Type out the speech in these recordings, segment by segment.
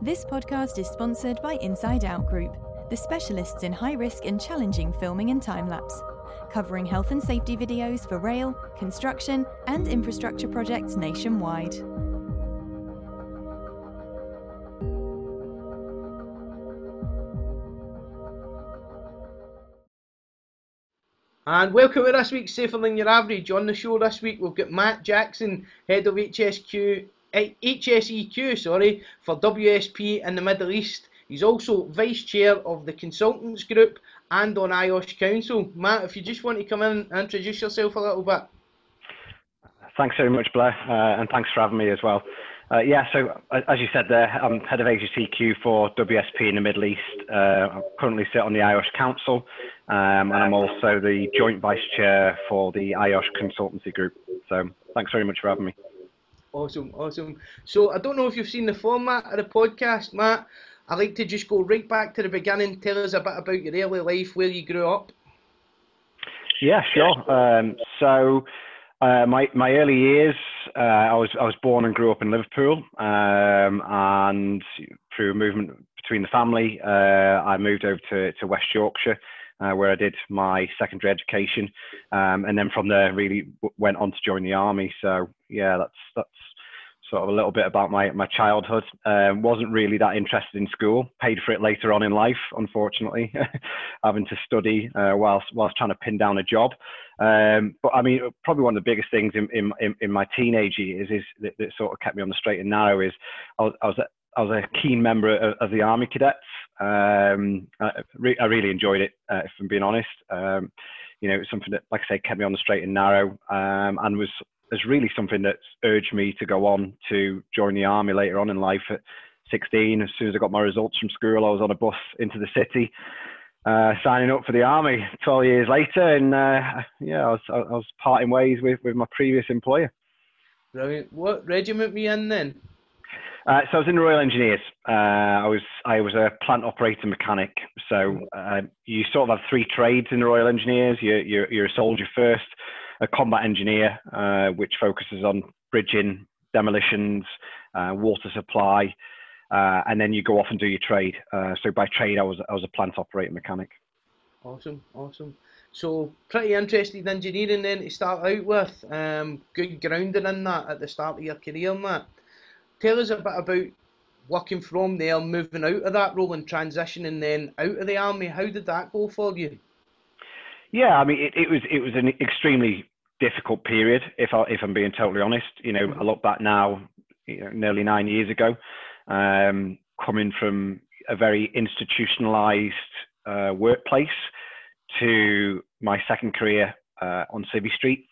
This podcast is sponsored by Inside Out Group, the specialists in high risk and challenging filming and time lapse, covering health and safety videos for rail, construction, and infrastructure projects nationwide. And welcome to this week's Safer Than Your Average. On the show this week, we've got Matt Jackson, head of HSQ, HSEQ, sorry, for WSP in the Middle East. He's also vice chair of the consultants group and on IOSH Council. Matt, if you just want to come in and introduce yourself a little bit. Thanks very much, Blair, uh, and thanks for having me as well. Uh, yeah, so as you said there, I'm head of HSEQ for WSP in the Middle East. Uh, I currently sit on the IOSH Council, um, and I'm also the joint vice chair for the IOSH Consultancy Group. So thanks very much for having me. Awesome, awesome. So I don't know if you've seen the format of the podcast, Matt. I like to just go right back to the beginning. Tell us a bit about your early life, where you grew up. Yeah, sure. Um, so uh, my my early years, uh, I was I was born and grew up in Liverpool, um, and through a movement between the family, uh, I moved over to, to West Yorkshire, uh, where I did my secondary education, um, and then from there really went on to join the army. So yeah, that's that's sort of a little bit about my my childhood. Um, wasn't really that interested in school. Paid for it later on in life, unfortunately, having to study uh, whilst whilst trying to pin down a job. Um, but I mean, probably one of the biggest things in in, in my teenage years is that, that, sort of kept me on the straight and narrow is I was I was I was a keen member of, of the army cadets. Um, I, re- I, really enjoyed it, uh, if I'm being honest. Um, you know, it was something that, like I say, kept me on the straight and narrow, um, and was is really something that's urged me to go on to join the army later on in life at 16. As soon as I got my results from school, I was on a bus into the city, uh, signing up for the army 12 years later. And uh, yeah, I was, I was parting ways with, with my previous employer. Brilliant. What regiment were you in then? Uh, so I was in the Royal Engineers. Uh, I was I was a plant operator mechanic. So uh, you sort of have three trades in the Royal Engineers. You're, you're, you're a soldier first, a combat engineer, uh, which focuses on bridging, demolitions, uh, water supply, and then you go off and do your trade. So by trade, I was I was a plant operator mechanic. Awesome, awesome. So pretty interested in engineering then to start out with. Um, good grounding in that at the start of your career, Matt. Tell us a bit about working from there, moving out of that role and transitioning then out of the army. How did that go for you? Yeah, I mean, it, it was it was an extremely difficult period. If I if I'm being totally honest, you know, I look back now, you know, nearly nine years ago, um, coming from a very institutionalized uh, workplace to my second career uh, on Civvy Street.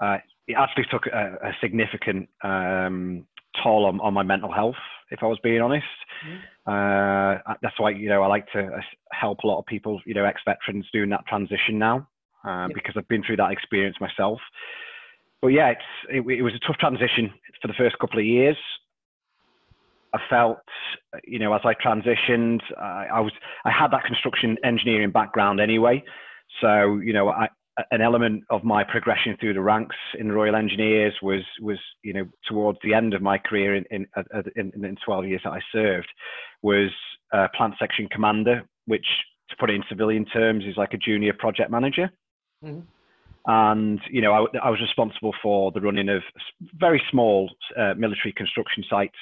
Uh, it actually took a, a significant um, toll on, on, my mental health, if I was being honest. Mm. that's why you know I like to uh, help a lot of people, you know, ex-veterans doing that transition now, uh, because I've been through that experience myself. But yeah, it's it, it was a tough transition for the first couple of years. I felt, you know, as I transitioned, I, I was I had that construction engineering background anyway, so you know, I, an element of my progression through the ranks in the Royal Engineers was was you know towards the end of my career in in, in, in 12 years that I served was a plant section commander, which to put it in civilian terms is like a junior project manager. Mm-hmm. And you know, I, I, was responsible for the running of very small uh, military construction sites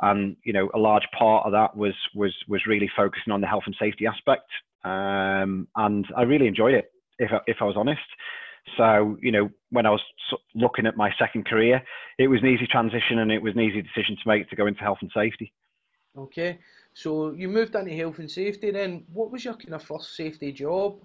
and you know a large part of that was was was really focusing on the health and safety aspect um, and I really enjoyed it if I, if I was honest. So you know when I was looking at my second career it was an easy transition and it was an easy decision to make to go into health and safety. Okay. So you moved into health and safety then. What was your kind of first safety job?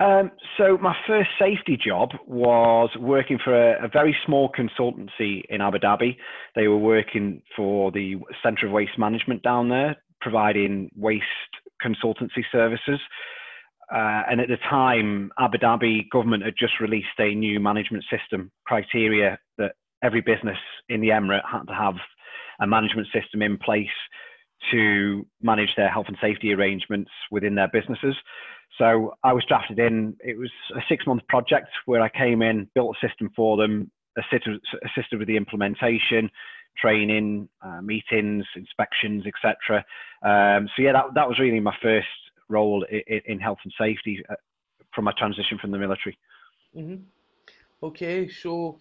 Um, so my first safety job was working for a, a, very small consultancy in Abu Dhabi. They were working for the Centre of Waste Management down there, providing waste consultancy services. Uh, and at the time, Abu Dhabi government had just released a new management system criteria that every business in the emirate had to have a management system in place to manage their health and safety arrangements within their businesses. So I was drafted in. It was a six month project where I came in, built a system for them, assisted, assisted with the implementation, training, uh, meetings, inspections, etc. Um, so yeah, that that was really my first role in, in health and safety uh, from my transition from the military. Mm-hmm. Okay, so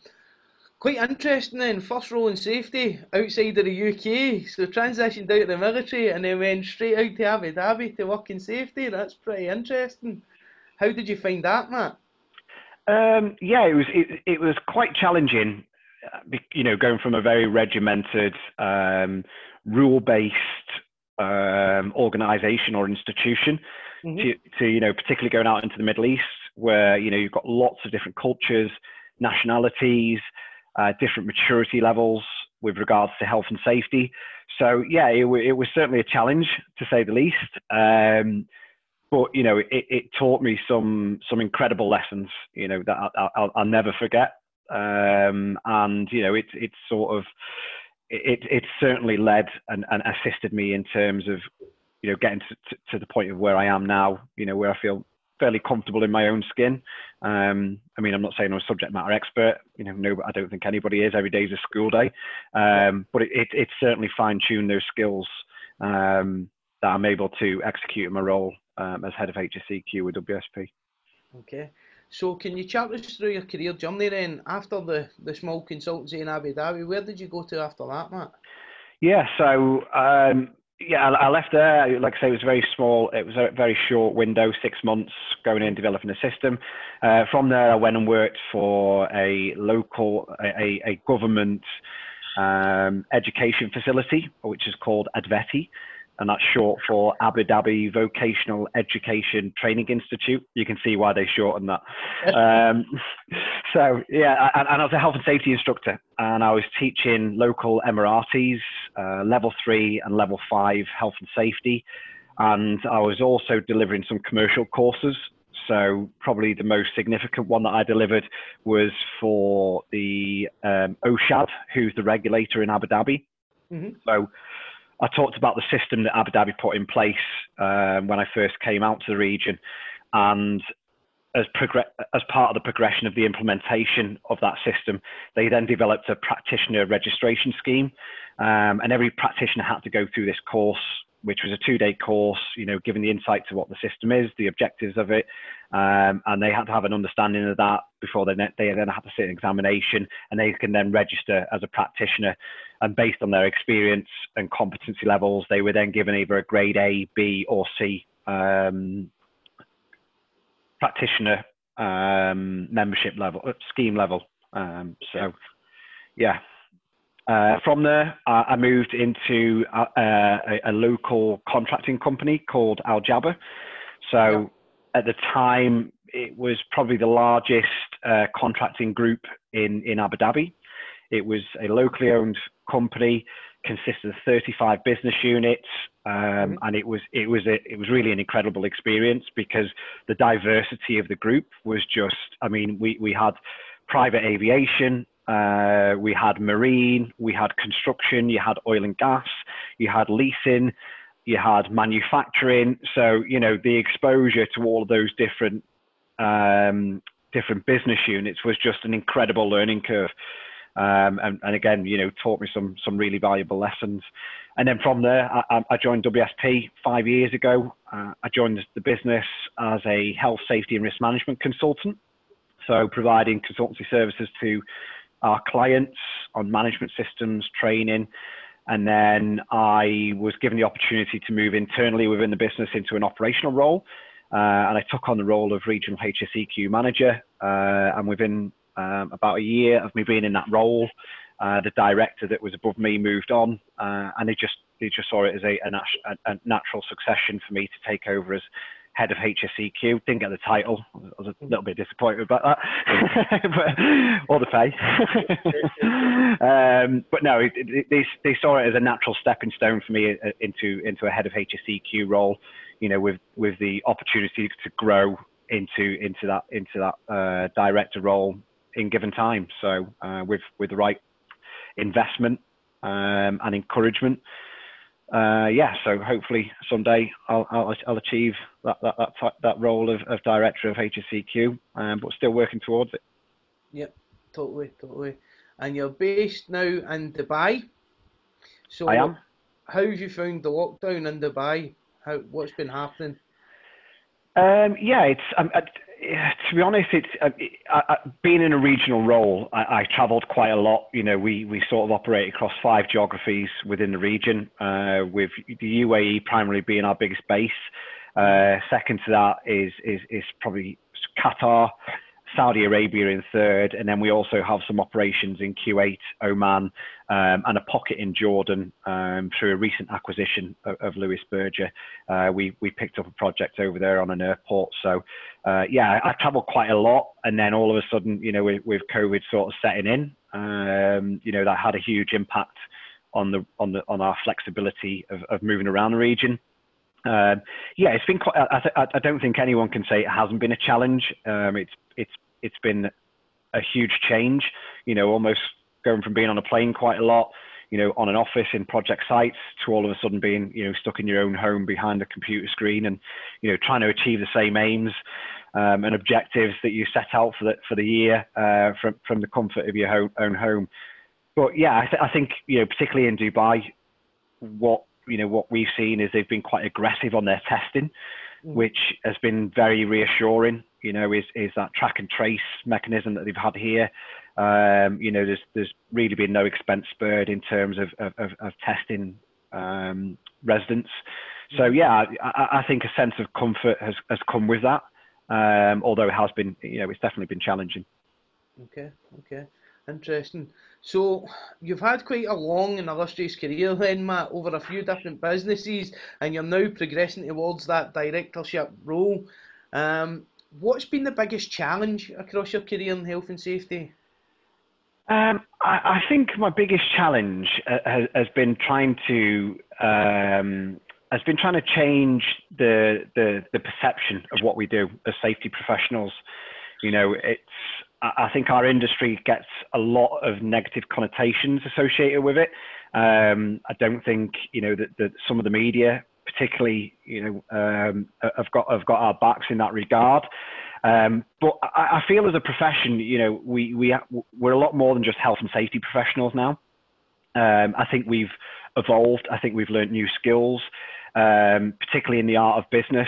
quite interesting then. First role in safety outside of the UK. So transitioned out of the military and then went straight out to Abu Dhabi to work in safety. That's pretty interesting. How did you find that, Matt? Um, yeah, it was it, it was quite challenging. Uh, you know, going from a very regimented, um, rule-based um, organisation or institution mm-hmm. to, to you know, particularly going out into the Middle East, where you know you've got lots of different cultures, nationalities, uh, different maturity levels with regards to health and safety. So yeah, it, it was certainly a challenge to say the least. Um, but you know, it, it taught me some some incredible lessons. You know that I, will I'll never forget. Um, and you know, it it's sort of it it certainly led and, and assisted me in terms of you know getting to, to, the point of where I am now. You know, where I feel fairly comfortable in my own skin. Um, I mean, I'm not saying I'm a subject matter expert. You know, no, I don't think anybody is. Every day is a school day. Um, but it, it, it certainly fine tuned those skills um, that I'm able to execute in my role um, as head of HSEQ with WSP. Okay. So can you chat us through your career journey then after the, the small consultancy in Abu Dhabi? Where did you go to after that, Matt? Yeah, so um, yeah, I, left there. Like I say, it was very small. It was a very short window, six months, going in developing a system. Uh, from there, I went and worked for a local, a, a government um, education facility, which is called Adveti and that's short for Abu Dhabi Vocational Education Training Institute. You can see why they shortened that. um, so yeah, and, and, I was a health and safety instructor, and I was teaching local Emiratis uh, level three and level five health and safety, and I was also delivering some commercial courses. So probably the most significant one that I delivered was for the um, OSHAD, who's the regulator in Abu Dhabi. Mm-hmm. So I talked about the system that Abu Dhabi put in place um, when I first came out to the region, and as, as part of the progression of the implementation of that system, they then developed a practitioner registration scheme, um, and every practitioner had to go through this course which was a two-day course, you know, giving the insight to what the system is, the objectives of it, um, and they had to have an understanding of that before they, they then had to sit an examination, and they can then register as a practitioner, and based on their experience and competency levels, they were then given either a grade A, B, or C um, practitioner um, membership level, uh, scheme level. Um, so, yeah, uh, from there, uh, I moved into a, a, a, local contracting company called Al Jaber. So yeah. at the time, it was probably the largest uh, contracting group in, in Abu Dhabi. It was a locally owned company, consisted of 35 business units, um, mm-hmm. and it was it was a, it was really an incredible experience because the diversity of the group was just. I mean, we we had private aviation, uh, we had marine, we had construction, you had oil and gas, you had leasing, you had manufacturing. So you know the exposure to all of those different um, different business units was just an incredible learning curve. Um, and, and, again, you know, taught me some some really valuable lessons. And then from there, I, I joined WSP five years ago. Uh, I joined the business as a health, safety, and risk management consultant, so providing consultancy services to our clients on management systems, training. And then I was given the opportunity to move internally within the business into an operational role. Uh, and I took on the role of regional HSEQ manager. Uh, and within um, about a year of me being in that role, uh, the director that was above me moved on, uh, and they just they just saw it as a, a, a, natural succession for me to take over as head of HSEQ. Didn't get the title. I was a little bit disappointed about that, but, or the pay. um, but no, it, it, they, they saw it as a natural stepping stone for me uh, into into a head of HSEQ role. You know, with with the opportunity to grow into into that into that uh, director role in given time. So uh, with with the right investment um, and encouragement uh, yeah, so hopefully someday I'll, I'll, I'll achieve that that that, type, that role of, of director of HSEQ, um, but still working towards it. Yep, totally, totally. And you're based now in Dubai. So I am. How have you found the lockdown in Dubai? How what's been happening? Um, yeah, it's um, uh, to be honest, it's uh, uh, being in a regional role. I, I travelled quite a lot. You know, we we sort of operate across five geographies within the region, uh, with the UAE primarily being our biggest base. Uh, second to that is is is probably Qatar, Saudi Arabia in third, and then we also have some operations in Kuwait, Oman, um, and a pocket in Jordan um, through a recent acquisition of, of Louis Berger. Uh, we we picked up a project over there on an airport. So uh, yeah, I, travel quite a lot, and then all of a sudden, you know, with, with COVID sort of setting in, um, you know, that had a huge impact on the on the on our flexibility of, of moving around the region. Um, yeah, it's been quite. I, I, don't think anyone can say it hasn't been a challenge. Um, it's it's it's been a huge change. You know, almost going from being on a plane quite a lot, you know, on an office in project sites to all of a sudden being, you know, stuck in your own home behind a computer screen and, you know, trying to achieve the same aims um, and objectives that you set out for the for the year uh, from from the comfort of your own home. But yeah, I, th- I think you know, particularly in Dubai, what you know what we've seen is they've been quite aggressive on their testing, mm. which has been very reassuring. You know, is is that track and trace mechanism that they've had here. Um, you know, there's there's really been no expense spared in terms of of, of testing um, residents. So mm. yeah, I, I, think a sense of comfort has has come with that. Um, although it has been, you know, it's definitely been challenging. Okay, okay. Interesting. So you've had quite a long and illustrious career then, Matt, over a few different businesses, and you're now progressing towards that directorship role. Um, what's been the biggest challenge across your career in health and safety? Um, I, I, think my biggest challenge uh, has, has, been trying to um, has been trying to change the, the the perception of what we do as safety professionals. You know, it's I think our industry gets a lot of negative connotations associated with it. Um, I don't think you know that, that, some of the media, particularly, you know, um, have got have got our backs in that regard. Um, but I, I, feel as a profession, you know, we we we're a lot more than just health and safety professionals now. Um, I think we've evolved. I think we've learned new skills, um, particularly in the art of business.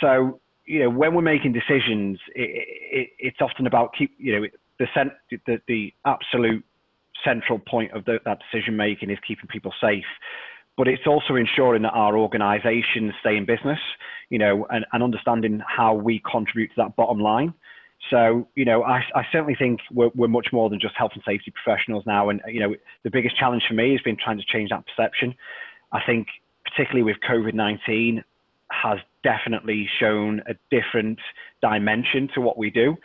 So you know, when we're making decisions, it, it, it's often about keep, you know, the, cent, the, the absolute central point of the, that decision making is keeping people safe. But it's also ensuring that our organisations stay in business, you know, and, and understanding how we contribute to that bottom line. So, you know, I, I certainly think we're, we're much more than just health and safety professionals now. And, you know, the biggest challenge for me has been trying to change that perception. I think, particularly with COVID 19, has definitely shown a different dimension to what we do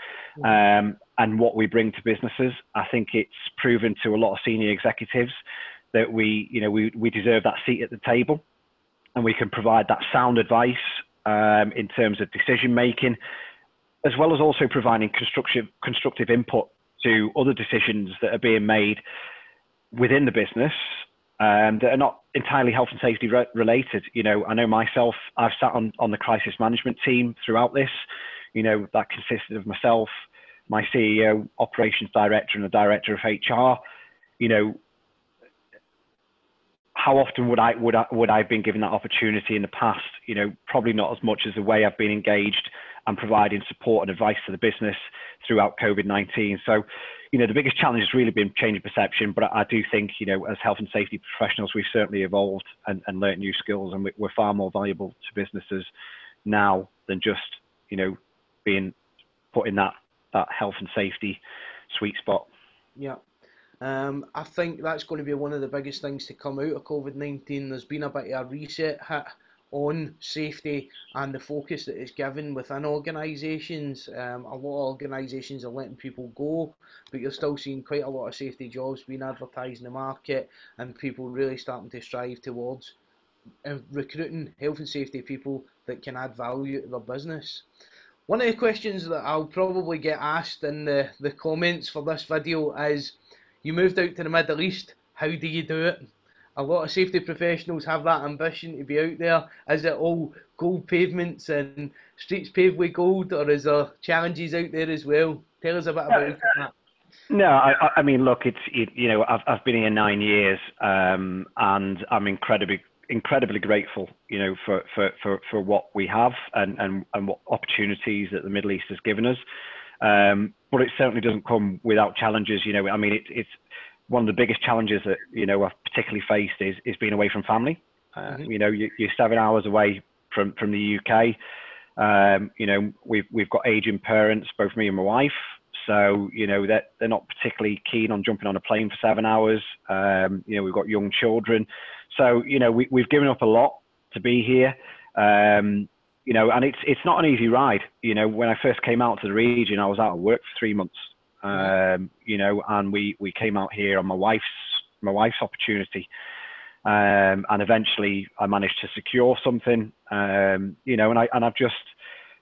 um, and what we bring to businesses. I think it's proven to a lot of senior executives that we, you know, we, we deserve that seat at the table and we can provide that sound advice um, in terms of decision making, as well as also providing constructive, constructive input to other decisions that are being made within the business um, that are not entirely health and safety re- related. You know, I know myself, I've sat on, on the crisis management team throughout this. You know, that consisted of myself, my CEO, operations director, and the director of HR. You know, how often would I would I would I have been given that opportunity in the past? You know, probably not as much as the way I've been engaged and providing support and advice to the business throughout COVID nineteen. So, you know, the biggest challenge has really been changing perception. But I do think, you know, as health and safety professionals, we've certainly evolved and, and learnt new skills, and we're far more valuable to businesses now than just, you know, being put in that that health and safety sweet spot. Yeah. Um, I think that's going to be one of the biggest things to come out of COVID 19. There's been a bit of a reset hit on safety and the focus that is given within organisations. Um, a lot of organisations are letting people go, but you're still seeing quite a lot of safety jobs being advertised in the market and people really starting to strive towards uh, recruiting health and safety people that can add value to their business. One of the questions that I'll probably get asked in the, the comments for this video is, you moved out to the Middle East, how do you do it? A lot of safety professionals have that ambition to be out there. Is it all gold pavements and streets paved with gold, or is there challenges out there as well? Tell us a bit about that. No, I, I mean, look, it's it, you know, I've I've been here nine years, um, and I'm incredibly incredibly grateful, you know, for, for, for, for what we have and, and, and what opportunities that the Middle East has given us. Um, but it certainly doesn't come without challenges. You know, I mean, it, it's one of the biggest challenges that you know I've particularly faced is is being away from family. Uh, mm-hmm. You know, you, you're seven hours away from from the UK. Um, you know, we've we've got aging parents, both me and my wife. So you know that they're, they're not particularly keen on jumping on a plane for seven hours. Um, you know, we've got young children. So you know, we, we've given up a lot to be here. Um, you know, and it's it's not an easy ride. You know, when I first came out to the region, I was out of work for three months. Um, you know, and we we came out here on my wife's my wife's opportunity, um, and eventually I managed to secure something. Um, you know, and I and I've just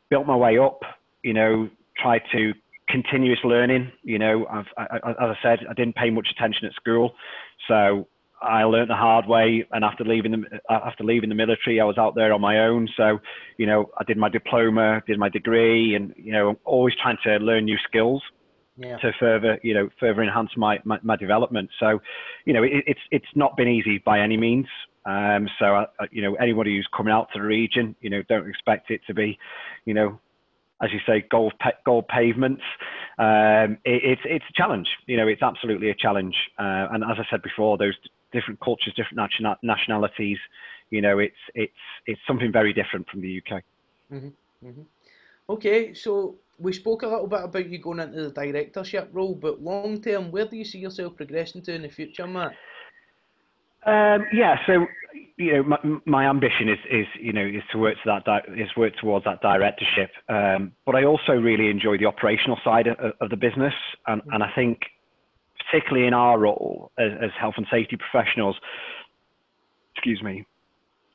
built my way up. You know, tried to continuous learning. You know, I've, I, as I said, I didn't pay much attention at school, so I learned the hard way, and after leaving the after leaving the military, I was out there on my own. So, you know, I did my diploma, did my degree, and you know, I'm always trying to learn new skills yeah. to further, you know, further enhance my my, my development. So, you know, it, it's it's not been easy by any means. Um, so, uh, you know, anybody who's coming out to the region, you know, don't expect it to be, you know, as you say, gold gold pavements. Um, it, it's it's a challenge. You know, it's absolutely a challenge. Uh, and as I said before, those different cultures, different nation- nationalities. You know, it's it's it's something very different from the UK. Mm-hmm. Mm-hmm. Okay, so we spoke a little bit about you going into the directorship role, but long term, where do you see yourself progressing to in the future, Matt? Um, yeah, so you know, my, my, ambition is is you know is to work to that di- is work towards that directorship. Um, but I also really enjoy the operational side of, of the business, and, and I think particularly in our role as, as health and safety professionals, excuse me,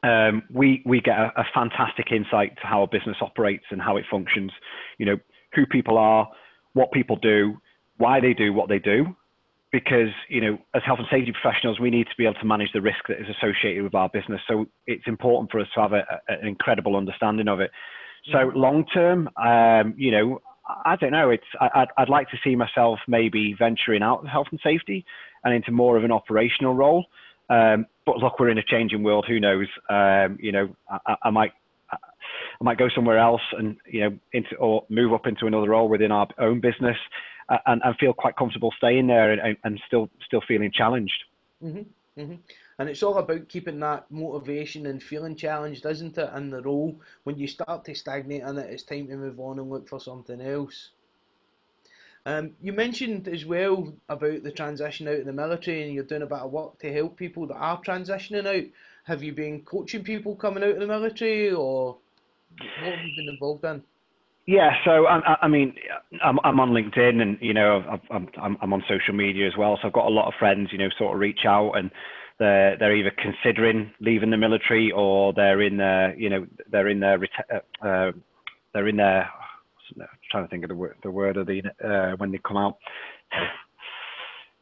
um, we we get a, a, fantastic insight to how a business operates and how it functions. You know who people are, what people do, why they do what they do, because you know as health and safety professionals we need to be able to manage the risk that is associated with our business. So it's important for us to have a, a, an incredible understanding of it. So mm-hmm. long term, um, you know, I don't know. It's I, would I'd like to see myself maybe venturing out of health and safety and into more of an operational role. Um, but look, we're in a changing world. Who knows? Um, you know, I, I, might I might go somewhere else and you know into or move up into another role within our own business uh, and, and feel quite comfortable staying there and, and still still feeling challenged. Mm-hmm, mm-hmm. And it's all about keeping that motivation and feeling challenged, isn't it, in the role? When you start to stagnate in it, it's time to move on and look for something else. Um, you mentioned as well about the transition out of the military and you're doing a bit of work to help people that are transitioning out. Have you been coaching people coming out of the military or what have you been involved in? Yeah, so I, I mean, I'm, I'm on LinkedIn and you know I'm, I'm I'm on social media as well. So I've got a lot of friends, you know, sort of reach out and they're they're either considering leaving the military or they're in their you know they're in their uh, uh, they're in their I'm trying to think of the word the word of the uh, when they come out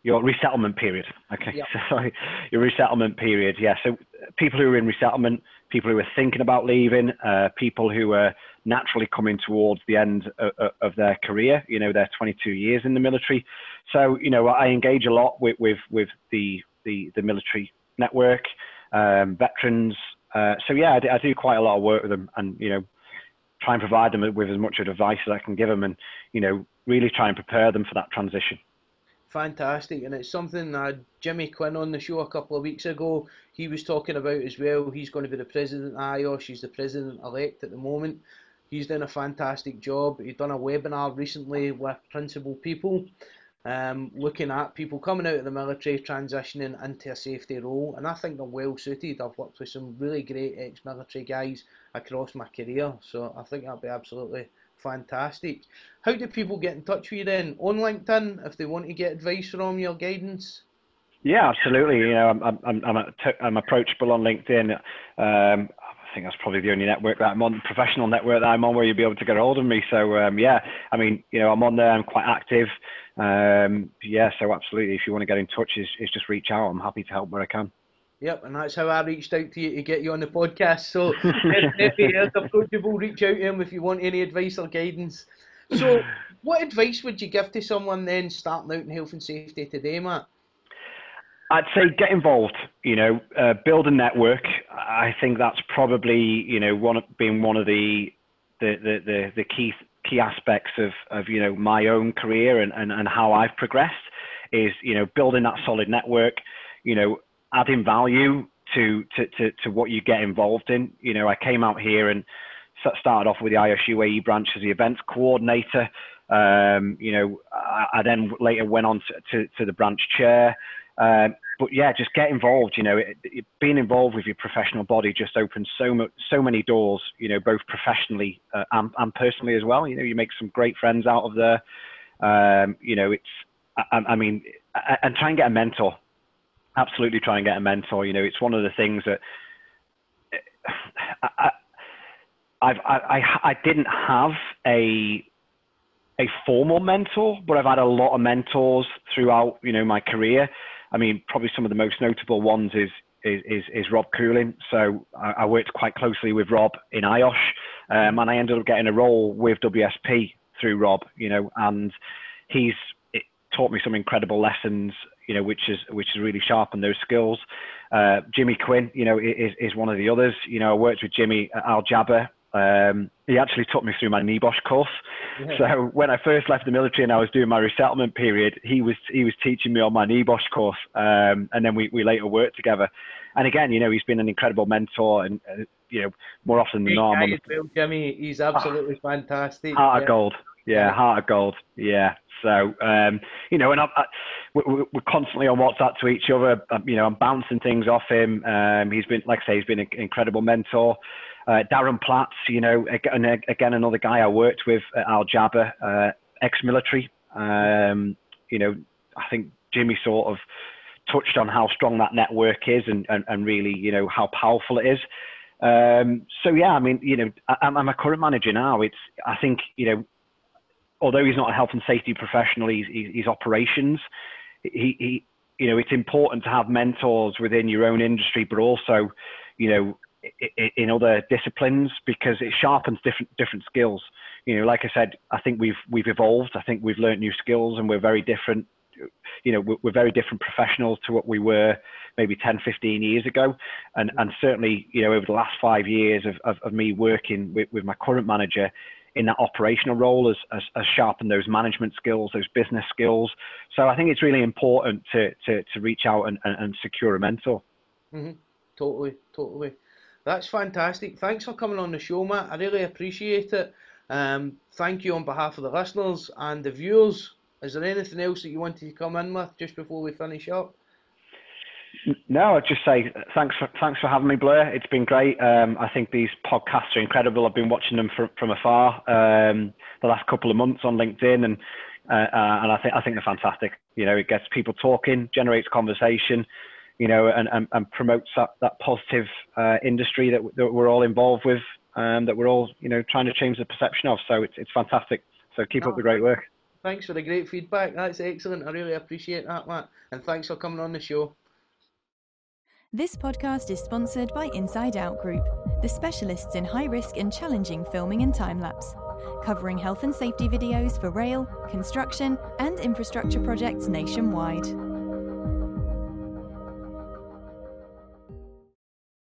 your resettlement period okay yep. sorry your resettlement period yeah so people who are in resettlement people who are thinking about leaving uh, people who are naturally coming towards the end of, of, their career you know they're 22 years in the military so you know i engage a lot with with with the the, the military network, um, veterans. Uh, so yeah, I do, I do, quite a lot of work with them, and you know, try and provide them with as much advice as I can give them, and you know, really try and prepare them for that transition. Fantastic, and it's something that Jimmy Quinn on the show a couple of weeks ago. He was talking about as well. He's going to be the president of IOSH. He's the president elect at the moment. He's done a fantastic job. He's done a webinar recently with principal people um, looking at people coming out of the military, transitioning into a safety role, and I think they're well suited. I've worked with some really great ex-military guys across my career, so I think that'd be absolutely fantastic. How do people get in touch with you then? On LinkedIn, if they want to get advice from your guidance? Yeah, absolutely. You know, I'm I'm I'm, I'm approachable on LinkedIn. Um, I think that's probably the only network that I'm on, professional network that I'm on, where you'll be able to get a hold of me. So um, yeah, I mean, you know, I'm on there. I'm quite active. Um, yeah, so absolutely, if you want to get in touch, is, just reach out. I'm happy to help where I can. Yep, and that's how I reached out to you to get you on the podcast. So if, if he is approachable, reach out to him if you want any advice or guidance. So what advice would you give to someone then starting out in health and safety today, Matt? I'd say get involved. You know, uh, build a network. I think that's probably you know one of, being one of the the, the, the, the key key aspects of, of you know my own career and, and, and how I've progressed is you know building that solid network. You know, adding value to to to, to what you get involved in. You know, I came out here and started off with the IOSH UAE branch as the events coordinator. Um, you know, I, I, then later went on to, to, to the branch chair. Um, but yeah, just get involved. You know, it, it, being involved with your professional body just opens so much, so many doors. You know, both professionally uh, and, and, personally as well. You know, you make some great friends out of there. Um, you know, it's, I, I, mean, and try and get a mentor. Absolutely, try and get a mentor. You know, it's one of the things that I, I've, I, I didn't have a a formal mentor, but I've had a lot of mentors throughout, you know, my career. I mean, probably some of the most notable ones is is, is, is Rob Cooling. So I, I, worked quite closely with Rob in IOSH, um, and I ended up getting a role with WSP through Rob, you know, and he's taught me some incredible lessons, you know, which is which has really sharpened those skills. Uh, Jimmy Quinn, you know, is, is one of the others. You know, I worked with Jimmy at Al Jaber um, he actually took me through my NEBOSH course. Yeah. So when I first left the military and I was doing my resettlement period, he was he was teaching me on my NEBOSH course, um, and then we, we later worked together. And again, you know, he's been an incredible mentor, and uh, you know, more often than not, Jimmy, he's absolutely oh, fantastic. Heart yeah. of gold, yeah, heart of gold, yeah. So um, you know, and I, I, we're, constantly on WhatsApp to each other. Um, you know, I'm bouncing things off him. Um, he's been, like I say, he's been an incredible mentor. Uh, Darren Platts, you know, again, again, another guy I worked with at Al Jaber, uh, ex-military. Um, you know, I think Jimmy sort of touched on how strong that network is and, and, and really, you know, how powerful it is. Um, so yeah, I mean, you know, I, I'm a current manager now. It's, I think, you know, although he's not a health and safety professional, he's, he's operations. He, he, you know, it's important to have mentors within your own industry, but also, you know, in other disciplines because it sharpens different different skills. You know, like I said, I think we've we've evolved. I think we've learned new skills, and we're very different. You know, we're very different professionals to what we were maybe 10, 15 years ago. And and certainly, you know, over the last five years of, of, of me working with, with my current manager in that operational role has, has, has sharpened those management skills, those business skills. So I think it's really important to to, to reach out and, and, and secure a mentor. Mm-hmm. Totally, totally. That's fantastic. Thanks for coming on the show, Matt. I really appreciate it. Um, thank you on behalf of the listeners and the viewers. Is there anything else that you wanted to come in with just before we finish up? No, I'd just say thanks for thanks for having me, Blair. It's been great. Um, I think these podcasts are incredible. I've been watching them from, from afar um, the last couple of months on LinkedIn, and uh, uh, and I think I think they're fantastic. You know, it gets people talking, generates conversation, you know, and, and, and promotes that, that positive uh, industry that, that we're all involved with, um, that we're all, you know, trying to change the perception of. So it's, it's fantastic. So keep no, up the great work. Thanks for the great feedback. That's excellent. I really appreciate that, Matt. And thanks for coming on the show. This podcast is sponsored by Inside Out Group, the specialists in high risk and challenging filming and time lapse, covering health and safety videos for rail, construction, and infrastructure projects nationwide.